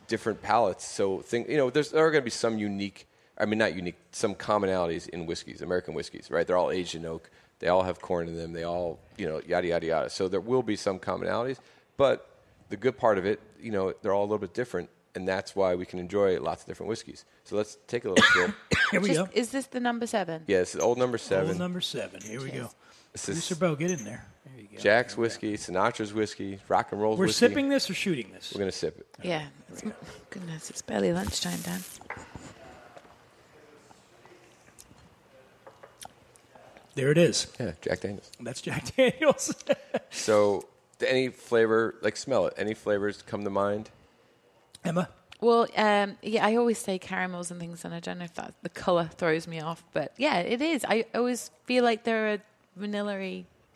different palates. So, think you know, there's there are going to be some unique. I mean, not unique. Some commonalities in whiskeys, American whiskeys, right? They're all aged in oak. They all have corn in them. They all, you know, yada yada yada. So there will be some commonalities, but the good part of it, you know, they're all a little bit different, and that's why we can enjoy lots of different whiskeys. So let's take a little sip. (coughs) Here we Just- go. is this the number seven? Yeah, it's old number seven. Old number seven. Here we go. This is Producer Bo, get in there. There you go. Jack's whiskey, Sinatra's whiskey, rock and roll's We're whiskey. sipping this or shooting this? We're gonna sip it. Yeah. It's, goodness, it's barely lunchtime, Dan. There it is. Yeah, Jack Daniels. That's Jack (laughs) Daniels. So, any flavor, like smell it. Any flavors come to mind? Emma. Well, um, yeah, I always say caramels and things, and I don't know if that the color throws me off, but yeah, it is. I always feel like there are a vanilla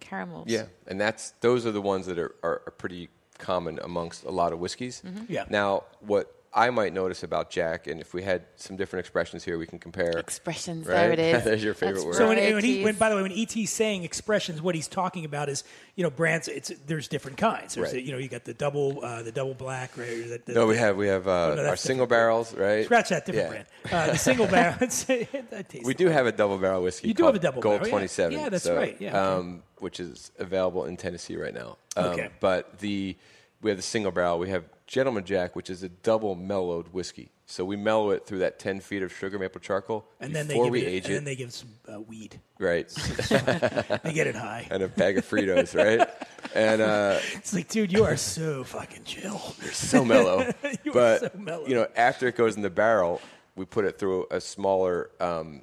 caramels. Yeah, and that's those are the ones that are, are, are pretty common amongst a lot of whiskeys. Mm-hmm. Yeah. Now, what I might notice about Jack, and if we had some different expressions here, we can compare. Expressions. Right? There it is. (laughs) There's your favorite That's word. So when, when he, when, by the way, when ET's saying expressions, what he's talking about is, you know, brands. It's there's different kinds. There's Right. you know, you got the double, uh, the double black, right? The, the, No, we have we have uh, Oh, no, our single barrels, right? Scratch that different Yeah. brand. Uh, the single barrel. (laughs) that tastes We do have a double barrel whiskey. You do have a double Gold barrel, yeah. Twenty Seven. Yeah, that's right, yeah, okay. um, which is available in Tennessee right now. Um, Okay. But the we have the single barrel. We have Gentleman Jack, which is a double mellowed whiskey. So we mellow it through that ten feet of sugar maple charcoal and then they before we it, age and it. then they give some uh, weed. right, (laughs) They get it high. and a bag of Fritos, right, and uh, It's like, dude, you are so fucking chill. You're so mellow. (laughs) You are but so mellow. you know, after it goes in the barrel, we put it through a smaller, um,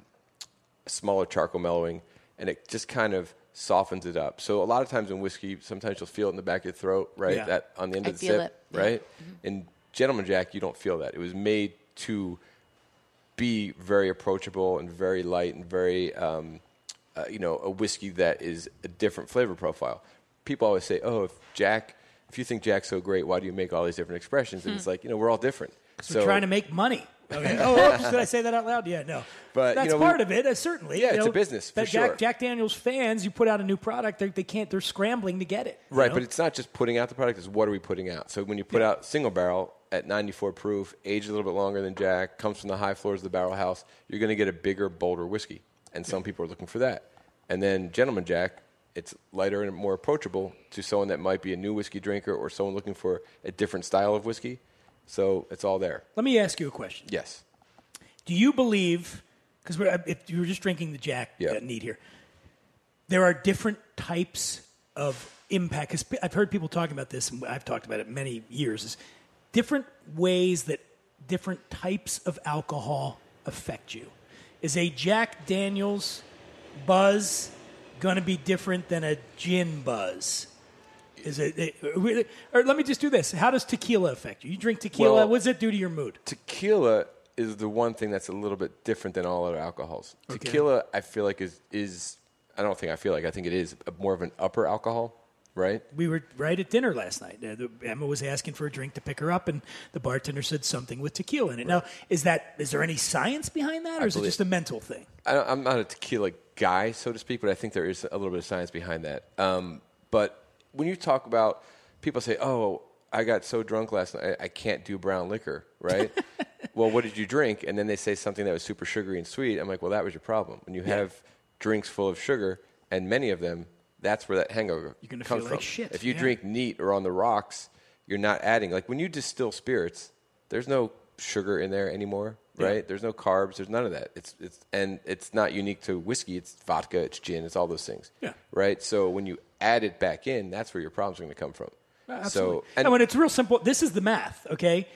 a smaller charcoal mellowing, and it just kind of softens it up. So a lot of times in whiskey, sometimes you'll feel it in the back of your throat, right? Yeah. That on the end I of the feel sip, it, yeah. right? In Gentleman Jack, you don't feel that. It was made to be very approachable and very light and very, um, uh, you know, a whiskey that is a different flavor profile. People always say, "Oh, if Jack, if you think Jack's so great, why do you make all these different expressions?" And it's like, you know, we're all different. We're trying to make money. Okay. (laughs) oh, oops, did I say that out loud? Yeah, no. But, you that's know, we- part of it. Uh, certainly. Yeah, you it's a business, for that Jack, sure. Jack Daniels fans, you put out a new product, they're, they can't. They're scrambling to get it. Right, know? but it's not just putting out the product; it's what are we putting out. So when you put out single barrel at 94 proof, aged a little bit longer than Jack, comes from the high floors of the barrel house, you're going to get a bigger, bolder whiskey, and some people are looking for that. And then Gentleman Jack, it's lighter and more approachable to someone that might be a new whiskey drinker or someone looking for a different style of whiskey. So it's all there. Let me ask you a question. Yes. Do you believe? Because if you were just drinking the Jack Yeah. neat here, there are different types of impact. Because I've heard people talking about this, and I've talked about it many years. Is different ways that different types of alcohol affect you. Is a Jack Daniels buzz going to be different than a gin buzz? Is it, it- or let me just do this. How does tequila affect you? You drink tequila. Well- what does it do to your mood? tequila is the one thing that's a little bit different than all other alcohols. Tequila, I feel like is is I don't think I feel like I think it is more of an upper alcohol, right? We were right at dinner last night. Uh, the, Emma was asking for a drink to pick her up, and the bartender said something with tequila in it. Now, is that is there any science behind that, or is it just a mental thing? I don't, I'm not a tequila guy, so to speak, but I think there is a little bit of science behind that. Um, but when you talk about people say, "Oh, I got so drunk last night, I, can't do brown liquor," right? (laughs) well, what did you drink? And then they say something that was super sugary and sweet. I'm like, well, that was your problem. When you have drinks full of sugar, and many of them, that's where that hangover You're gonna comes feel from. like shit, If you yeah. drink neat or on the rocks, you're not adding. Like when you distill spirits, there's no sugar in there anymore, right? There's no carbs. There's none of that. It's it's and it's not unique to whiskey. It's vodka. It's gin. It's all those things. Yeah. Right. So when you add it back in, that's where your problems are going to come from. Uh, absolutely. So and and when it's real simple, this is the math. Okay,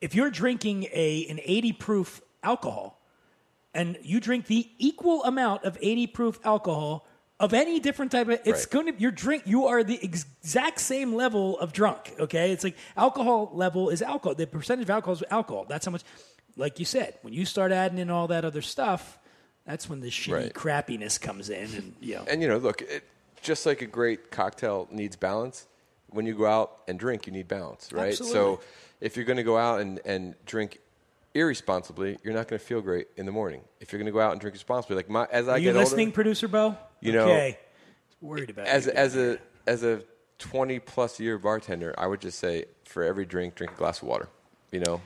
if you're drinking a an 80 proof alcohol, and you drink the equal amount of 80 proof alcohol of any different type of, it's Right. going to your drink. You are the exact same level of drunk. Okay, it's like alcohol level is alcohol. The percentage of alcohol is alcohol. That's how much. Like you said, when you start adding in all that other stuff, that's when the shitty Right. crappiness comes in, and you know. and you know, look, it, just like a great cocktail needs balance, when you go out and drink, you need balance, right? Absolutely. So if you're going to go out and, and drink irresponsibly, you're not going to feel great in the morning. If you're going to go out and drink responsibly, like my as I Are you get listening, older, producer Bo? You know, okay. worried about it. as a, as a as a 20 plus year bartender, I would just say for every drink, drink a glass of water. You know,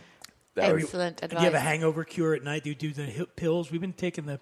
that would, Excellent Do you have a hangover cure at night? Do you do the pills? We've been taking the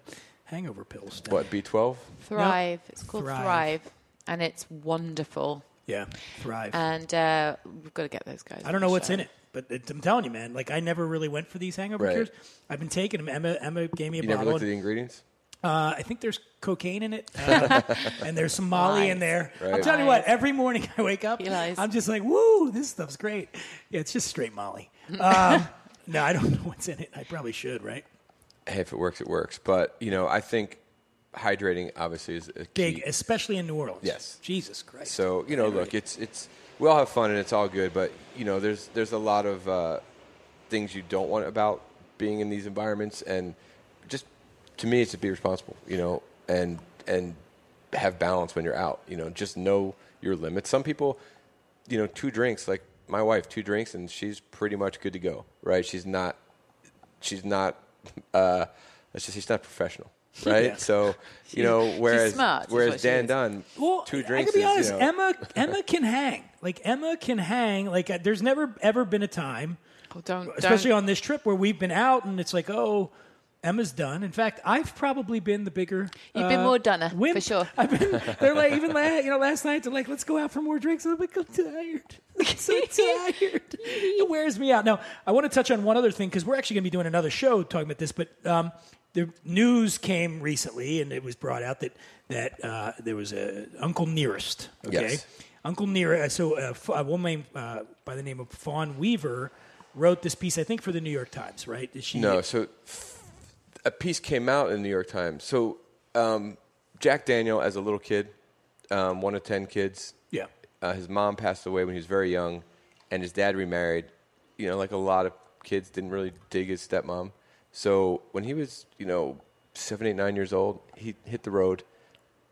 hangover pills. now. what B12? Thrive. It's called Thrive. Thrive. and it's wonderful. Yeah, thrive. And uh, we've got to get those guys. I don't know what's in it, but it, I'm telling you, man. Like I never really went for these hangover Right. cures. I've been taking them. Emma, Emma gave me a You never bottle. looked at the ingredients. Uh, I think there's cocaine in it, (laughs) uh, and there's some Molly in Lies. there. I'm Right. telling you what. Every morning I wake up, I'm just like, "Woo, this stuff's great." Yeah, it's just straight Molly. (laughs) Um, no, I don't know what's in it. I probably should, right? Hey, if it works, it works. But you know, I think hydrating obviously is. Big, especially in New Orleans. Yes. Jesus Christ. So you know, look, it's it's we all have fun and it's all good, but you know, there's there's a lot of uh, things you don't want about being in these environments, and just to me, it's to be responsible, you know, and and have balance when you're out. You know, just know your limits. Some people, you know, two drinks, like my wife, two drinks, and she's pretty much good to go, right? She's not, she's not, uh, let's just, he's not professional. (laughs) Right, Yeah. so you know, whereas smart, is whereas Dan is. Dunn, Well, two I drinks. gotta be is, honest. you know, Emma Emma can hang. Like Emma can hang. Like uh, there's never ever been a time, Oh, don't, especially don't. on this trip, where we've been out and it's like, oh, Emma's done. In fact, I've probably been the bigger. You've been uh, more Dunner, for sure. I've been. They're like even last, you know last night they're like, let's go out for more drinks. I'm like, I'm tired. (laughs) I'm so tired. It wears me out. Now I want to touch on one other thing because we're actually going to be doing another show talking about this, but. Um, the news came recently, and it was brought out that that uh, there was a Uncle Nearest. Okay, Yes. Uncle Nearest. So uh, f- a woman uh, by the name of Fawn Weaver wrote this piece, I think, for the New York Times. Right? Is she, No, so f- a piece came out in the New York Times. So um, Jack Daniel, as a little kid, um, one of ten kids. Yeah. Uh, his mom passed away when he was very young, and his dad remarried. You know, like a lot of kids, didn't really dig his stepmom. So when he was, you know, seven, eight, nine years old, he hit the road,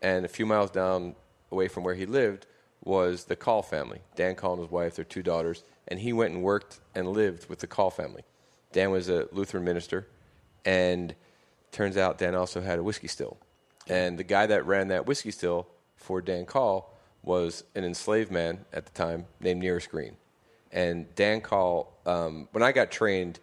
and a few miles down away from where he lived was the Call family. Dan Call and his wife, their two daughters, and he went and worked and lived with the Call family. Dan was a Lutheran minister, and turns out Dan also had a whiskey still. And the guy that ran that whiskey still for Dan Call was an enslaved man at the time named Nearest Green. And Dan Call, um, when I got trained,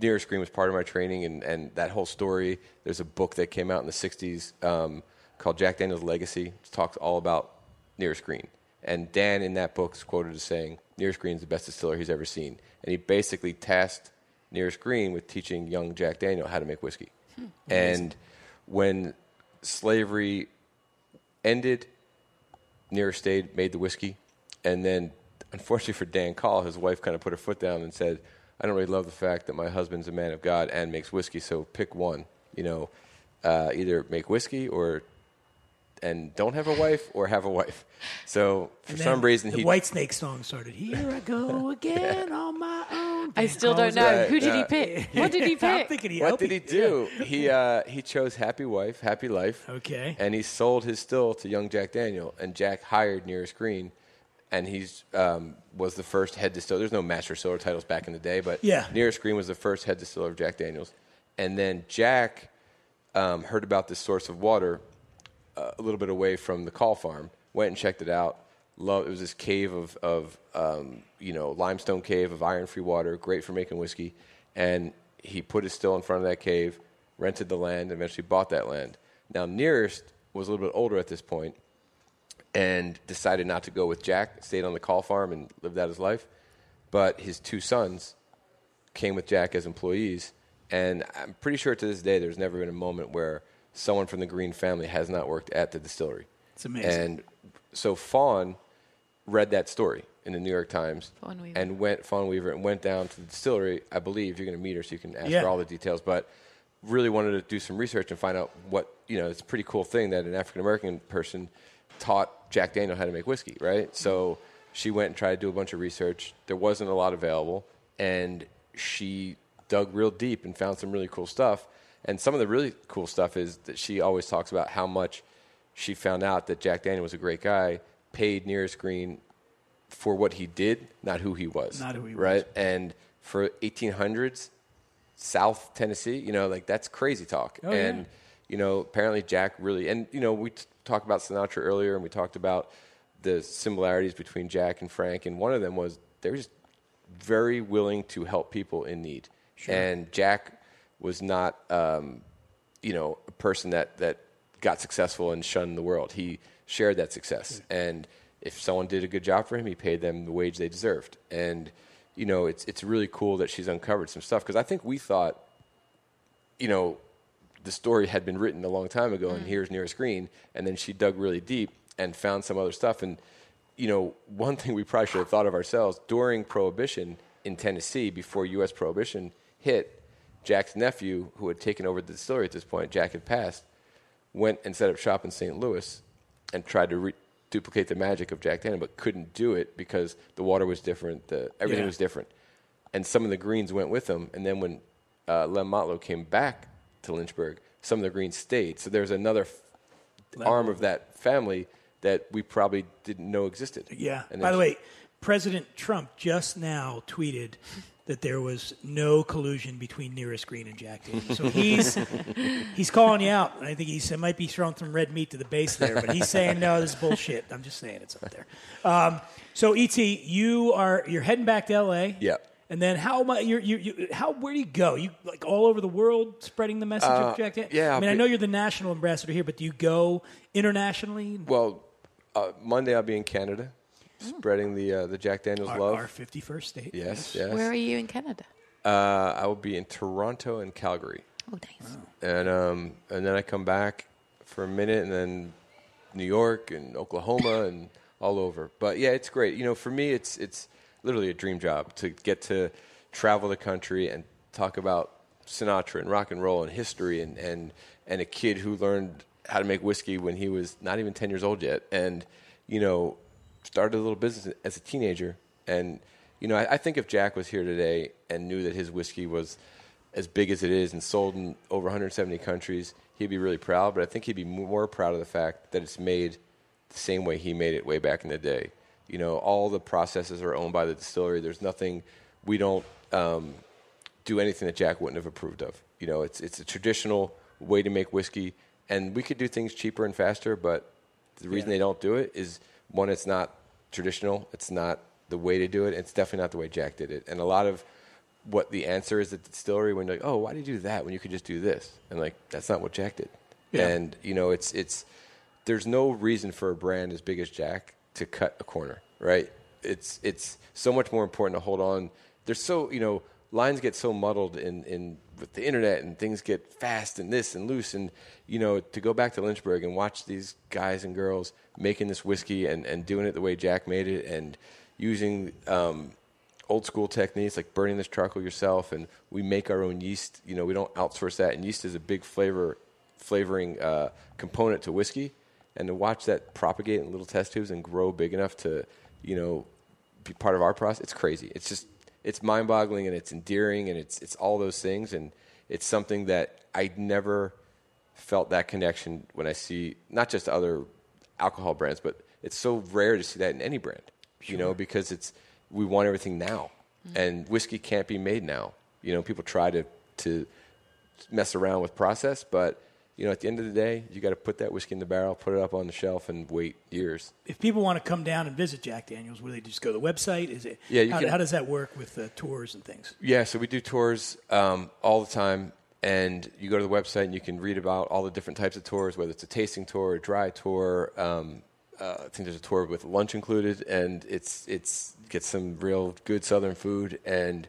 Nearest Green was part of my training, and, and that whole story. There's a book that came out in the '60s um, called Jack Daniel's Legacy. It talks all about Nearest Green, and Dan in that book is quoted as saying, "Nearest Green is the best distiller he's ever seen," and he basically tasked Nearest Green with teaching young Jack Daniel how to make whiskey. And when slavery ended, Nearest stayed, made the whiskey, and then unfortunately for Dan Call, his wife kind of put her foot down and said, "I don't really love the fact that my husband's a man of God and makes whiskey, so pick one. You know, uh, either make whiskey or and don't have a wife or have a wife." So for some reason, the he Whitesnake song started. Here I go (laughs) again on my own. I still don't know. Right, Who did he pick? (laughs) What did he I'm pick? thinking he what did he do? He uh, he chose happy wife, happy life. Okay. And he sold his still to young Jack Daniel, and Jack hired Nearest Green, and he's um, was the first head distiller. There's no master distiller titles back in the day, but Yeah. Nearest Green was the first head distiller of Jack Daniels, and then Jack um, heard about this source of water uh, a little bit away from the Call farm. Went and checked it out. Love it was this cave of of um, you know limestone cave of iron free water, great for making whiskey. And he put his still in front of that cave, rented the land, and eventually bought that land. Now Nearest was a little bit older at this point, and decided not to go with Jack. Stayed on the Call farm and lived out his life. But his two sons came with Jack as employees, and I'm pretty sure to this day there's never been a moment where someone from the Green family has not worked at the distillery. It's amazing. And so Fawn read that story in the New York Times Fawn Weaver. and went Fawn Weaver and went down to the distillery. I believe you're going to meet her, so you can ask Yeah. her all the details. But really wanted to do some research and find out what you know. It's a pretty cool thing that an African American person taught Jack Daniel how to make whiskey, right? Mm-hmm. So she went and tried to do a bunch of research. There wasn't a lot available, and she dug real deep and found some really cool stuff. And some of the really cool stuff is that she always talks about how much she found out that Jack Daniel was a great guy, paid Nearest Green for what he did, not who he was. Not who he was. right? And for 1800s, South Tennessee, you know, like that's crazy talk. Oh, yeah. and you know, apparently Jack really, and you know, we t- talked about Sinatra earlier, and we talked about the similarities between Jack and Frank, and one of them was they were just very willing to help people in need. Sure. And Jack was not, um, you know, a person that that got successful and shunned the world. He shared that success, hmm. and if someone did a good job for him, he paid them the wage they deserved. And you know, it's it's really cool that she's uncovered some stuff because I think we thought, you know, the story had been written a long time ago, and hmm. here's Nearest Green, and then she dug really deep and found some other stuff. And you know, one thing we probably should have thought of ourselves during Prohibition in Tennessee, before U.S. Prohibition hit, Jack's nephew, who had taken over the distillery at this point, Jack had passed, went and set up shop in St. Louis and tried to re- duplicate the magic of Jack Daniel, but couldn't do it because the water was different, the everything Yeah. was different. and some of the greens went with them. And then when uh, Lem Motlow came back to Lynchburg, some of the greens stayed. So there's another f- arm of that family that we probably didn't know existed. Yeah. And By the way, President Trump just now tweeted that there was no collusion between Nearest Green and Jack Daniels. So he's (laughs) he's calling you out. And I think he might be throwing some red meat to the base there, but he's saying no, this is bullshit. I'm just saying it's up there. Um, so ET, you are you're heading back to L.A. Yeah. And then how much? You, you, you, how? Where do you go? You like all over the world spreading the message of Jack Daniels? Uh, yeah, I mean, I know you're the national ambassador here, but do you go internationally? Well, uh, Monday I'll be in Canada, spreading the uh, the Jack Daniels Our, love. our 51st state. yes, yes. Where are you in Canada? Uh, I will be in Toronto and Calgary, Oh, nice. and um, and then I come back for a minute, and then New York and Oklahoma and all over. But yeah, it's great. You know, for me, it's it's literally a dream job to get to travel the country and talk about Sinatra and rock and roll and history and and and a kid who learned how to make whiskey when he was not even ten years old yet, and you know, started a little business as a teenager. And you know, I, I think if Jack was here today and knew that his whiskey was as big as it is and sold in over 170 countries, he'd be really proud. But I think he'd be more proud of the fact that it's made the same way he made it way back in the day. You know, all the processes are owned by the distillery. There's nothing we don't um, do anything that Jack wouldn't have approved of. You know, it's it's a traditional way to make whiskey, and we could do things cheaper and faster. But the reason Yeah. they don't do it is one, it's not traditional. It's not the way to do it. It's definitely not the way Jack did it. And a lot of what the answer is at the distillery when you're like, oh, why did you do that when you could just do this? And like, that's not what Jack did. Yeah. And you know, it's it's there's no reason for a brand as big as Jack to cut a corner, right? It's it's so much more important to hold on. There's so you know lines get so muddled in in with the internet and things get fast and this and loose and you know to go back to Lynchburg and watch these guys and girls making this whiskey and and doing it the way Jack made it and using um, old school techniques like burning this charcoal yourself and we make our own yeast. You know we don't outsource that and yeast is a big flavor flavoring uh, component to whiskey. And to watch that propagate in little test tubes and grow big enough to you know be part of our process it's crazy. It's just it's mind boggling and it's endearing and it's it's all those things. And it's something that i never felt that connection when i see not just other alcohol brands but it's so rare to see that in any brand you know because it's we want everything now. Mm-hmm. And whiskey can't be made now. You know people try to to mess around with process but you know at the end of the day you got to put that whiskey in the barrel put it up on the shelf and wait years If people want to come down and visit Jack Daniels, will they just go to the website? Is it? Yeah, you how, can- how does that work with uh, tours and things? Yeah, so we do tours um, all the time, and you go to the website and you can read about all the different types of tours, whether it's a tasting tour, a dry tour. Um, uh, I think there's a tour with lunch included, and it's it's get some real good Southern food, and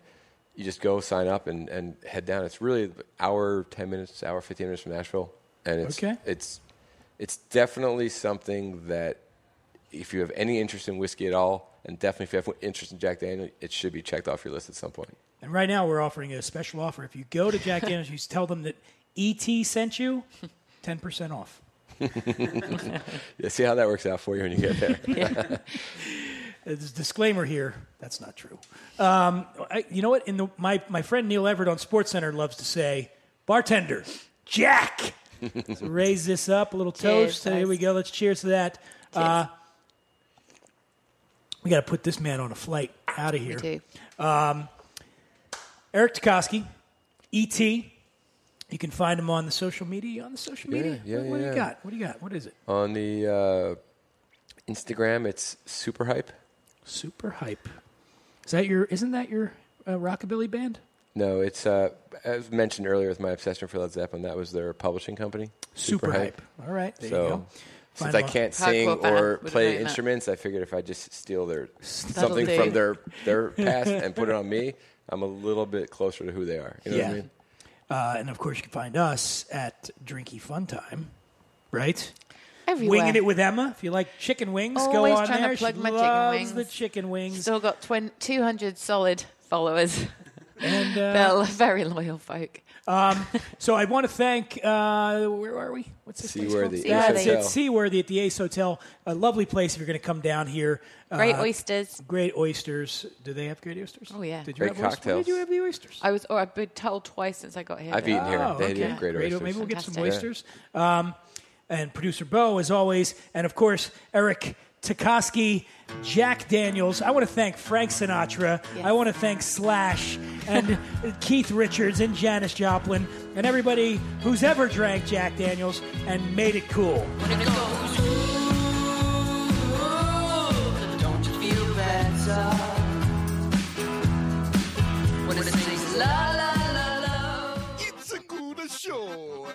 you just go sign up and, and head down. It's really an hour, ten minutes, hour, fifteen minutes from Nashville, and it's Okay. it's it's definitely something that if you have any interest in whiskey at all, and definitely if you have interest in Jack Daniel, it should be checked off your list at some point. And right now, we're offering a special offer. If you go to Jack Daniels, you tell them that ET sent you, ten percent off. (laughs) Yeah, see how that works out for you when you get there. (laughs) There's a disclaimer here. That's not true. Um, I, you know what? In the, my my friend Neil Everett on SportsCenter loves to say, "Bartender, Jack." So raise this up a little Cheers, toast. Here we go. Let's cheers to that. Uh, we got to put this man on a flight out of We here. do. Eric Tecosky, ET. You can find him on the social media. On the social Yeah, media. yeah, what, what do you got? What do you got? What is it? On the uh, Instagram, it's Superhype. Super hype. Is that your? Isn't that your uh, rockabilly band? No, it's uh, as mentioned earlier with my obsession for Led Zeppelin. That was their publishing company. Super, hype. All right, there so, you go. since Find I can't Hardcore sing fan or play know that. instruments, I figured if I just steal their something do. from their their (laughs) past and put it on me, I'm a little bit closer to who they are. You know Yeah. what I mean? Uh, and of course, you can find us at Drinky Fun Time, right? Everywhere. Winging it with Emma. If you like chicken wings, go Always on trying to plug she my chicken wings. the chicken wings. Still got 20, 200 solid followers. (laughs) And uh, They're very loyal folk. (laughs) so I want to thank. Uh, where are we? What's this place called? Seaworthy. That's Ace it. Hotel. Seaworthy at the Ace Hotel. A lovely place if you're going to come down here. Great Uh, oysters. Great oysters. Do they have great oysters? Oh, yeah. Did you Great have oysters? When cocktails. Did you have the oysters? I was, or I've been told twice since I got here. I've eaten here. Oh, They okay. have great oysters. Maybe we'll get some Fantastic. oysters. Um, and producer Bo, as always, and of course Eric Tecosky, Jack Daniels. I want to thank Frank Sinatra. Yes. I want to thank Slash and (laughs) Keith Richards and Janis Joplin and everybody who's ever drank Jack Daniels and made it cool. It's a good show.